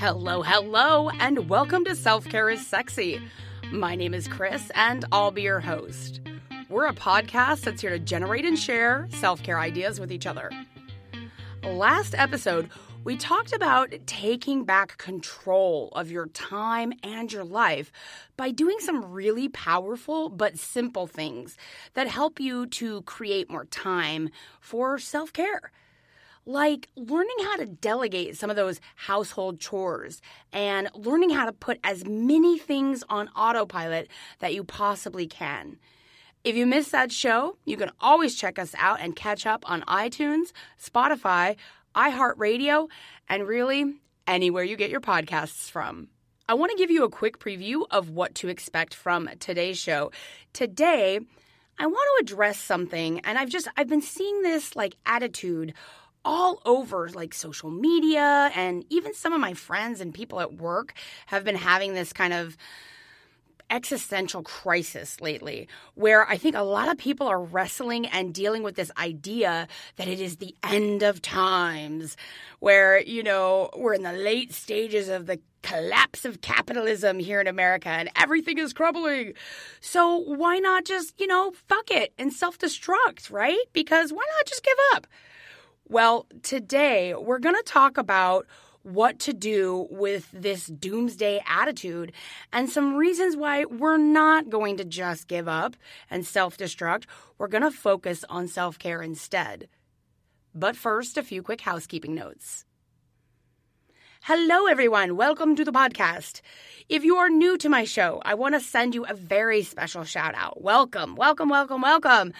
Hello, hello, and welcome to Self Care is Sexy. My name is Kris, and I'll be your host. We're a podcast that's here to generate and share self care ideas with each other. Last episode, we talked about taking back control of your time and your life by doing some really powerful but simple things that help you to create more time for self care like learning how to delegate some of those household chores and learning how to put as many things on autopilot that you possibly can. If you missed that show, you can always check us out and catch up on iTunes, Spotify, iHeartRadio, and really anywhere you get your podcasts from. I want to give you a quick preview of what to expect from today's show. Today, I want to address something and I've just I've been seeing this like attitude all over like social media and even some of my friends and people at work have been having this kind of existential crisis lately where I think a lot of people are wrestling and dealing with this idea that it is the end of times, where, you know, we're in the late stages of the collapse of capitalism here in America and everything is crumbling. So why not just, you know, fuck it and self destruct, right? Because why not just give up? Well, today we're going to talk about what to do with this doomsday attitude and some reasons why we're not going to just give up and self destruct. We're going to focus on self care instead. But first, a few quick housekeeping notes. Hello, everyone. Welcome to the podcast. If you are new to my show, I want to send you a very special shout out. Welcome, welcome, welcome, welcome.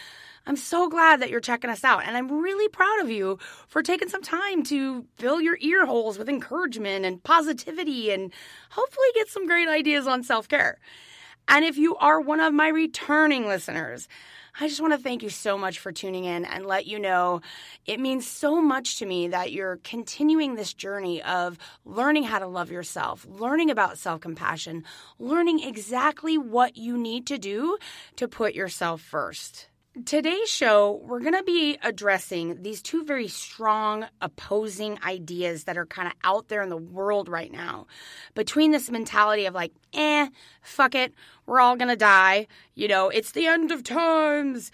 I'm so glad that you're checking us out. And I'm really proud of you for taking some time to fill your ear holes with encouragement and positivity and hopefully get some great ideas on self care. And if you are one of my returning listeners, I just want to thank you so much for tuning in and let you know it means so much to me that you're continuing this journey of learning how to love yourself, learning about self compassion, learning exactly what you need to do to put yourself first. Today's show, we're going to be addressing these two very strong opposing ideas that are kind of out there in the world right now. Between this mentality of like, eh, fuck it, we're all going to die, you know, it's the end of times.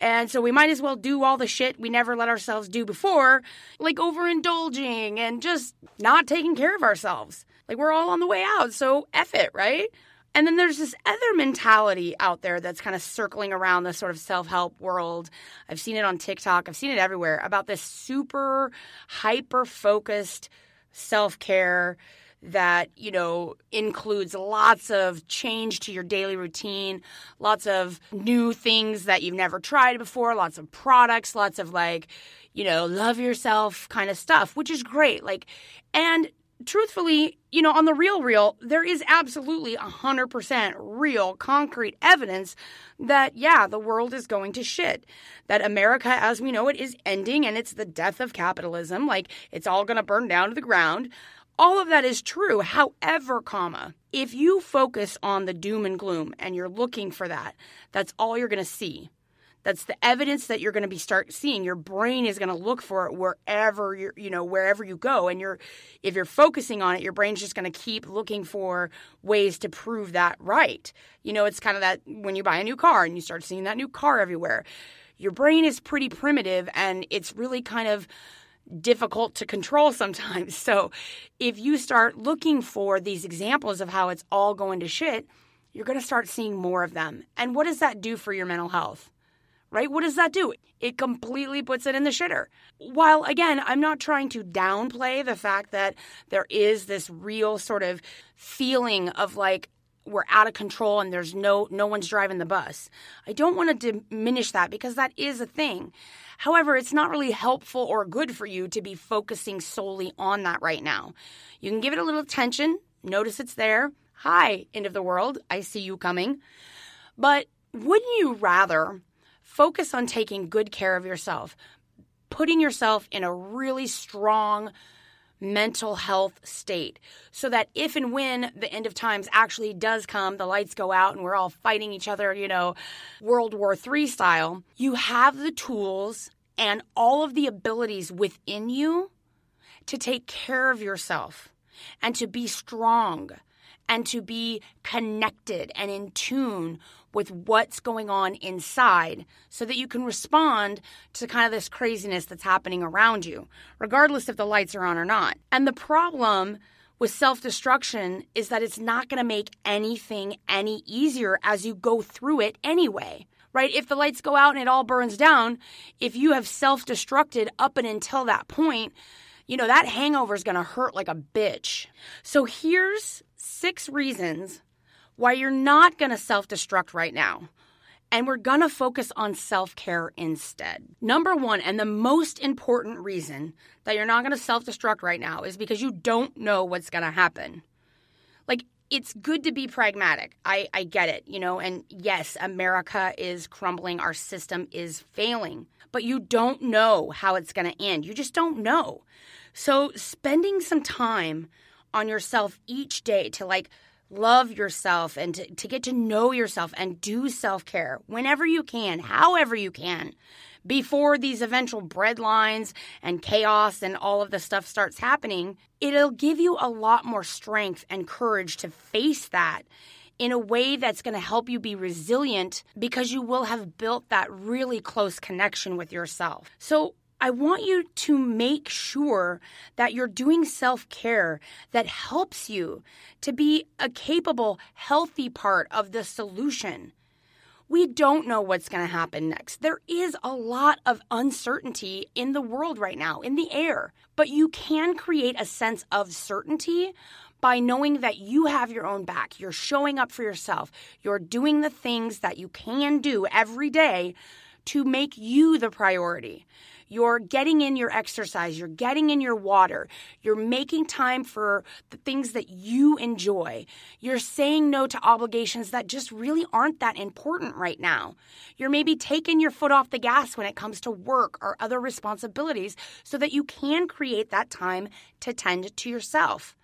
And so we might as well do all the shit we never let ourselves do before, like overindulging and just not taking care of ourselves. Like we're all on the way out, so F it, right? And then there's this other mentality out there that's kind of circling around the sort of self help world. I've seen it on TikTok, I've seen it everywhere about this super hyper focused self care that you know includes lots of change to your daily routine lots of new things that you've never tried before lots of products lots of like you know love yourself kind of stuff which is great like and truthfully, you know, on the real real, there is absolutely 100% real concrete evidence that, yeah, the world is going to shit. That America, as we know it, is ending and it's the death of capitalism. Like, it's all going to burn down to the ground. All of that is true. However, comma, if you focus on the doom and gloom and you're looking for that, that's all you're going to see. That's the evidence that you're going to be start seeing. Your brain is going to look for it wherever you're, you know, wherever you go. And you're, if you're focusing on it, your brain's just going to keep looking for ways to prove that right. You know, it's kind of that when you buy a new car and you start seeing that new car everywhere. Your brain is pretty primitive and it's really kind of difficult to control sometimes. So if you start looking for these examples of how it's all going to shit, you're going to start seeing more of them. And what does that do for your mental health? Right? What does that do? It completely puts it in the shitter. While again, I'm not trying to downplay the fact that there is this real sort of feeling of like we're out of control and there's no no one's driving the bus. I don't want to diminish that because that is a thing. However, it's not really helpful or good for you to be focusing solely on that right now. You can give it a little attention, notice it's there. Hi, end of the world, I see you coming. But wouldn't you rather focus on taking good care of yourself, putting yourself in a really strong mental health state so that if and when the end of times actually does come, the lights go out and we're all fighting each other, you know, World War III style, you have the tools and all of the abilities within you to take care of yourself. and to be strong and to be connected and in tune with what's going on inside so that you can respond to kind of this craziness that's happening around you, regardless if the lights are on or not. And the problem with self destruction is that it's not going to make anything any easier as you go through it anyway. Right? If the lights go out and it all burns down, if you have self destructed up and until that point, you know, that hangover is going to hurt like a bitch. So here's six reasons why you're not going to self destruct right now. And we're going to focus on self care instead. Number one, and the most important reason that you're not going to self destruct right now is because you don't know what's going to happen. Like, it's good to be pragmatic. I, I get it, you know, and yes, America is crumbling, our system is failing, but you don't know how it's going to end. You just don't know. So, spending some time on yourself each day to like love yourself and to, to get to know yourself and do self care whenever you can, however you can, before these eventual breadlines and chaos and all of the stuff starts happening, it'll give you a lot more strength and courage to face that in a way that's going to help you be resilient because you will have built that really close connection with yourself. So, I want you to make sure that you're doing self care that helps you to be a capable, healthy part of the solution. We don't know what's going to happen next. There is a lot of uncertainty in the world right now, in the air. But you can create a sense of certainty by knowing that you have your own back. You're showing up for yourself. You're doing the things that you can do every day to make you the priority. You're getting in your exercise, you're getting in your water, you're making time for the things that you enjoy. You're saying no to obligations that just really aren't that important right now. You're maybe taking your foot off the gas when it comes to work or other responsibilities so that you can create that time to tend to yourself.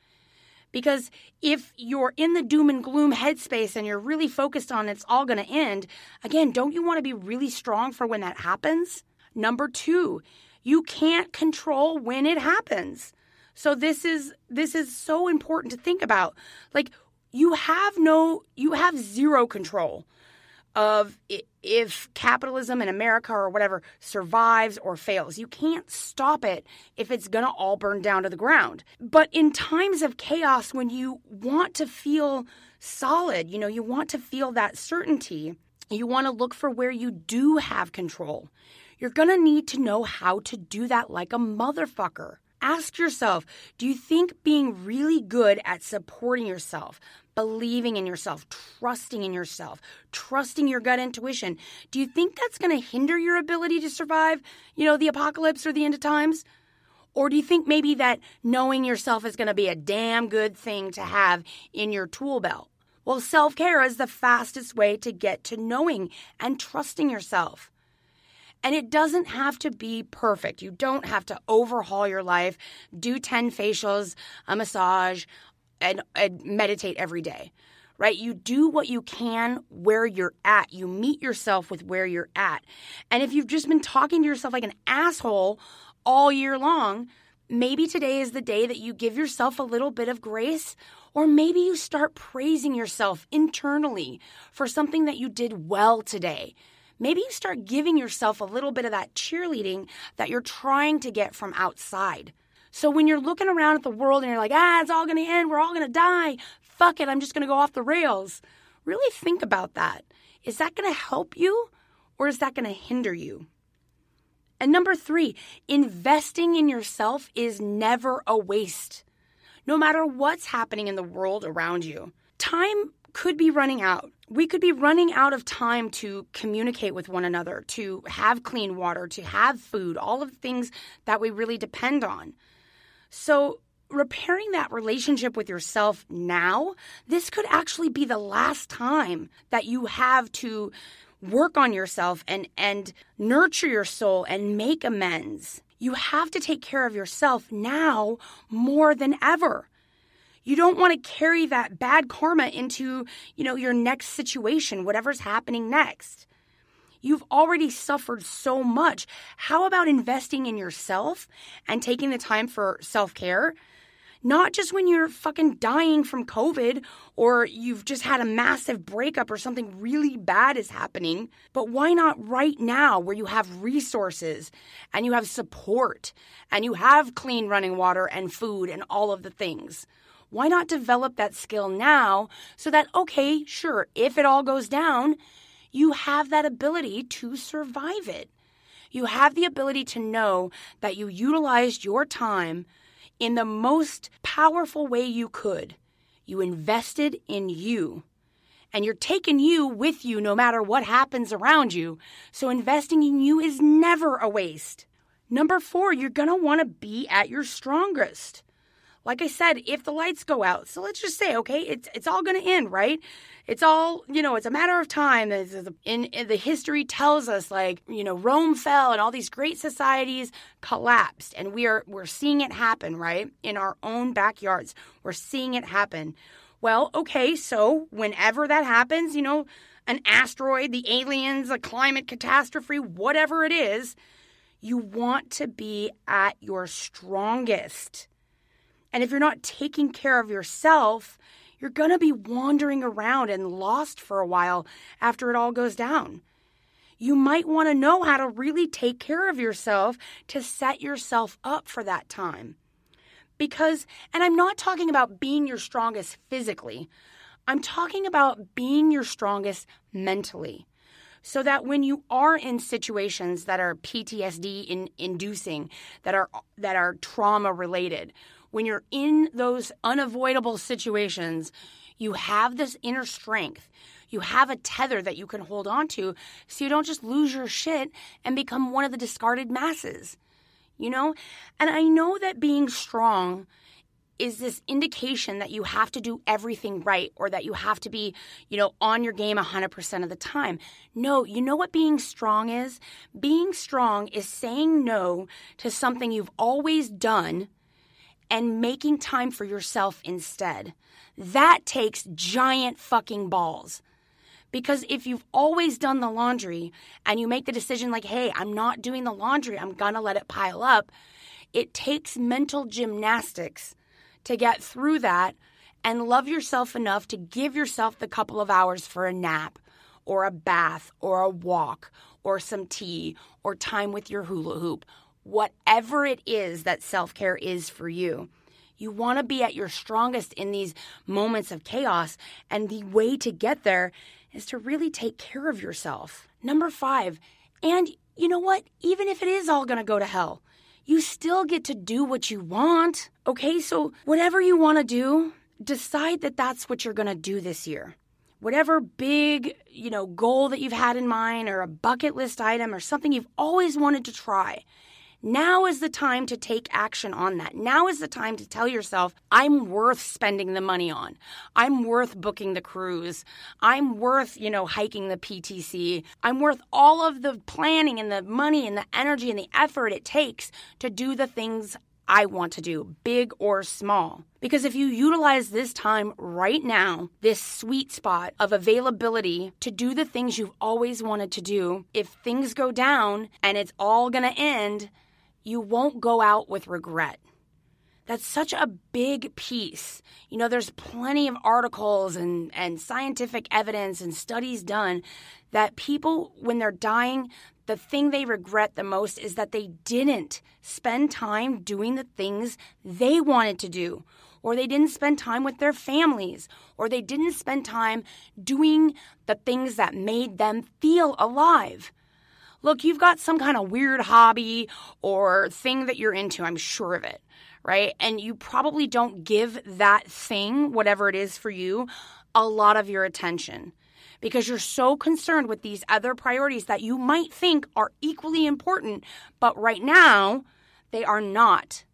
Because if you're in the doom and gloom headspace and you're really focused on it's all going to end, again, don't you want to be really strong for when that happens? Number 2, you can't control when it happens. So this is this is so important to think about. Like you have no you have zero control of if capitalism in America or whatever survives or fails. You can't stop it if it's going to all burn down to the ground. But in times of chaos when you want to feel solid, you know, you want to feel that certainty, you want to look for where you do have control you're gonna need to know how to do that like a motherfucker. Ask yourself do you think being really good at supporting yourself, believing in yourself, trusting in yourself, trusting your gut intuition, do you think that's gonna hinder your ability to survive, you know, the apocalypse or the end of times? Or do you think maybe that knowing yourself is going to be a damn good thing to have in your tool belt? Well, self care is the fastest way to get to knowing and trusting yourself. And it doesn't have to be perfect. You don't have to overhaul your life, do 10 facials, a massage, and, and, meditate every day, right? You do what you can where you're at. You meet yourself with where you're at. And if you've just been talking to yourself like an asshole all year long, maybe today is the day that you give yourself a little bit of grace. Or maybe you start praising yourself internally for something that you did well today maybe you start giving yourself a little bit of that cheerleading that you're trying to get from outside. So when you're looking around at the world and you're like, ah, it's all going to end, we're all going to die, fuck it, I'm just going to go off the rails. Really think about that. Is that going to help you or is that going to hinder you? And number three, investing in yourself is never a waste, no matter what's happening in the world around you. Time could be running out. We could be running out of time to communicate with one another, to have clean water, to have food, all of the things that we really depend on. So, repairing that relationship with yourself now, this could actually be the last time that you have to work on yourself and and nurture your soul and make amends. You have to take care of yourself now more than ever. You don't want to carry that bad karma into, you know, your next situation, whatever's happening next. You've already suffered so much. How about investing in yourself and taking the time for self care? Not just when you're fucking dying from COVID or you've just had a massive breakup or something really bad is happening, but why not right now where you have resources and you have support and you have clean running water and food and all of the things? Why not develop that skill now so that, okay, sure, if it all goes down, you have that ability to survive it. You have the ability to know that you utilized your time in the most powerful way you could. You invested in you. And you're taking you with you no matter what happens around you. So investing in you is never a waste. Number four, you're going to want to be at your strongest like I said, if the lights go out, so let's just say, okay, it's it's all going to end, right? It's all, you know, it's a matter of time. In, in the history tells us, like, you know, Rome fell and all these great societies collapsed, and we are we're seeing it happen, right, in our own backyards. We're seeing it happen. Well, okay, so whenever that happens, you know, an asteroid, the aliens, a climate catastrophe, whatever it is, you want to be at your strongest. And if you're not taking care of yourself, you're going to be wandering around and lost for a while after it all goes down. You might want to know how to really take care of yourself to set yourself up for that time. Because, and I'm not talking about being your strongest physically, I'm talking about being your strongest mentally. So that when you are in situations that are PTSD in, inducing, that are that are trauma related, when you're in those unavoidable situations, you have this inner strength. You have a tether that you can hold on to so you don't just lose your shit and become one of the discarded masses. You know? And I know that being strong is this indication that you have to do everything right or that you have to be, you know, on your game 100% of the time. No, you know what being strong is? Being strong is saying no to something you've always done and making time for yourself instead. That takes giant fucking balls. Because if you've always done the laundry and you make the decision, like, hey, I'm not doing the laundry, I'm gonna let it pile up, it takes mental gymnastics to get through that and love yourself enough to give yourself the couple of hours for a nap or a bath or a walk or some tea or time with your hula hoop whatever it is that self care is for you. You want to be at your strongest in these moments of chaos, and the way to get there is to really take care of yourself. Number five, and you know what? Even if it is all going to go to hell, you still get to do what you want. Okay, so whatever you want to do, decide that that's what you're going to do this year. Whatever big, you know, goal that you've had in mind or a bucket list item or something you've always wanted to try. Now is the time to take action on that. Now is the time to tell yourself, I'm worth spending the money on. I'm worth booking the cruise. I'm worth, you know, hiking the PTC. I'm worth all of the planning and the money and the energy and the effort it takes to do the things I want to do, big or small. Because if you utilize this time right now, this sweet spot of availability to do the things you've always wanted to do, if things go down and it's all to end, you won't go out with regret. That's such a big piece. You know, there's plenty of articles and, and scientific evidence and studies done that people, when they're dying, the thing they regret the most is that they didn't spend time doing the things they wanted to do, or they didn't spend time with their families, or they didn't spend time doing the things that made them feel alive. Look, you've got some kind of weird hobby or thing that you're into, I'm sure of it, right? And you probably don't give that thing, whatever it is for you, a lot of your attention because you're so concerned with these other priorities that you might think are equally important, but right now they are not.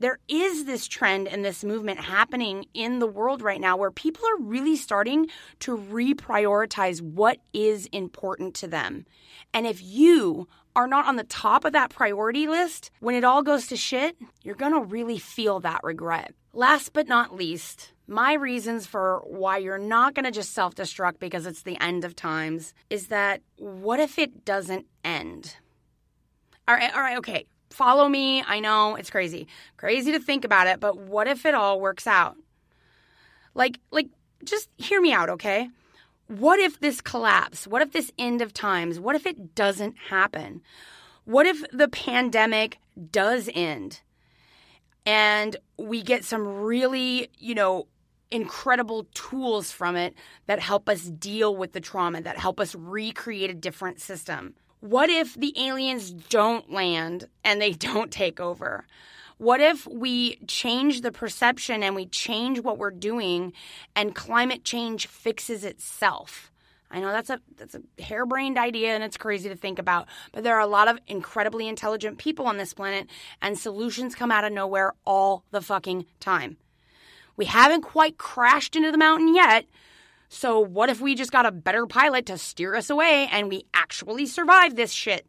There is this trend and this movement happening in the world right now where people are really starting to reprioritize what is important to them. And if you are not on the top of that priority list, when it all goes to shit, you're gonna really feel that regret. Last but not least, my reasons for why you're not gonna just self destruct because it's the end of times is that what if it doesn't end? All right, all right, okay. Follow me. I know it's crazy. Crazy to think about it, but what if it all works out? Like like just hear me out, okay? What if this collapse? What if this end of times? What if it doesn't happen? What if the pandemic does end and we get some really, you know, incredible tools from it that help us deal with the trauma, that help us recreate a different system? What if the aliens don't land and they don't take over? What if we change the perception and we change what we're doing and climate change fixes itself? I know that's a that's a harebrained idea and it's crazy to think about, but there are a lot of incredibly intelligent people on this planet and solutions come out of nowhere all the fucking time. We haven't quite crashed into the mountain yet. So what if we just got a better pilot to steer us away and we actually survive this shit?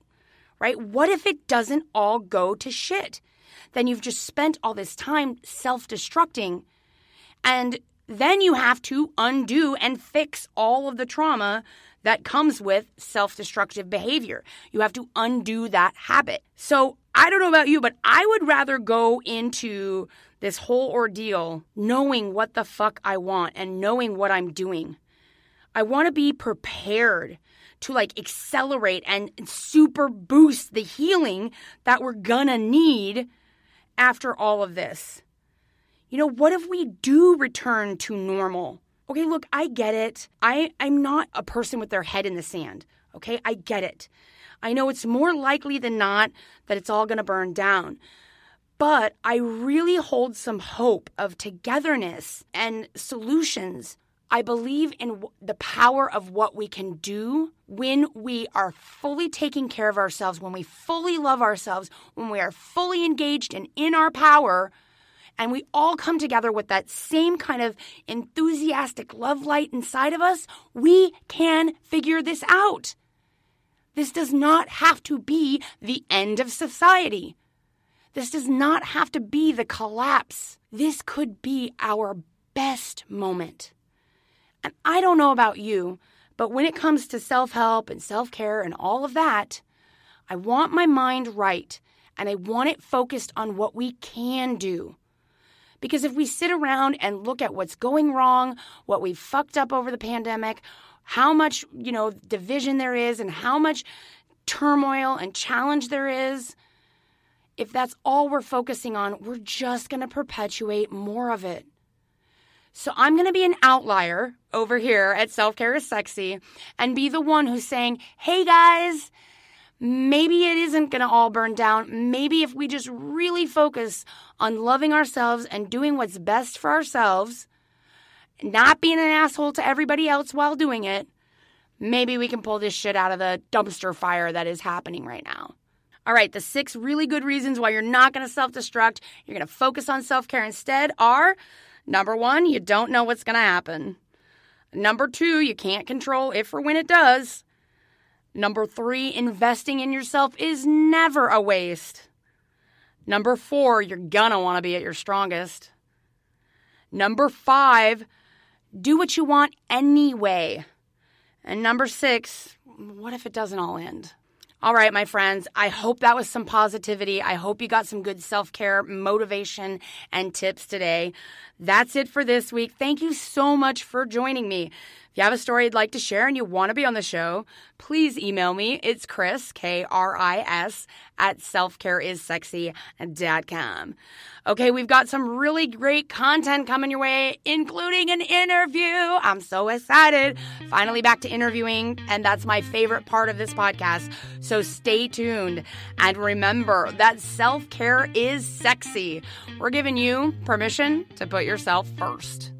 Right? What if it doesn't all go to shit? then you've just spent all this time self destructing. And then you have to undo and fix all of the trauma that comes with self destructive behavior. You have to undo that habit. So I don't know about you, but I would rather go into this whole ordeal knowing what the fuck I want and knowing what I'm doing. I want to be prepared to like accelerate and super boost the healing that we're gonna need after all of this? You know, what if we do return to normal? Okay, look, I get it. I, I'm not a person with their head in the sand. Okay, I get it. I know it's more likely than not that it's all going to burn down. But I really hold some hope of togetherness and solutions I believe in the power of what we can do when we are fully taking care of ourselves, when we fully love ourselves, when we are fully engaged and in our power, and we all come together with that same kind of enthusiastic love light inside of us, we can figure this out. This does not have to be the end of society. This does not have to be the collapse. This could be our best moment. And I don't know about you, but when it comes to self help and self care and all of that, I want my mind right and I want it focused on what we can do. Because if we sit around and look at what's going wrong, what we've fucked up over the pandemic, how much, you know, division there is and how much turmoil and challenge there is, if that's all we're focusing on, we're just going to perpetuate more of it. So I'm going to be an outlier over here at Self Care is Sexy and be the one who's saying, hey guys, maybe it isn't going to all burn down. Maybe if we just really focus on loving ourselves and doing what's best for ourselves, not being an asshole to everybody else while doing it, maybe we can pull this shit out of the dumpster fire that is happening right now. All right, the six really good reasons why you're not going to self destruct, you're going to focus on self care instead are Number one, you don't know what's going to happen. Number two, you can't control if or when it does. Number three, investing in yourself is never a waste. Number four, you're gonna wanna be at your strongest. Number five, do what you want anyway. And number six, what if it doesn't all end? All right, my friends, I hope that was some positivity. I hope you got some good self care, motivation, and tips today. That's it for this week. Thank you so much for joining me. If you have a story you'd like to share and you want to be on the show, please email me. It's Kris, K R I S, at selfcareissexy.com. Okay, we've got some really great content coming your way, including an interview. I'm so excited. Finally back to interviewing, and that's my favorite part of this podcast. So stay tuned. And remember that self care is sexy. We're giving you permission to put yourself first.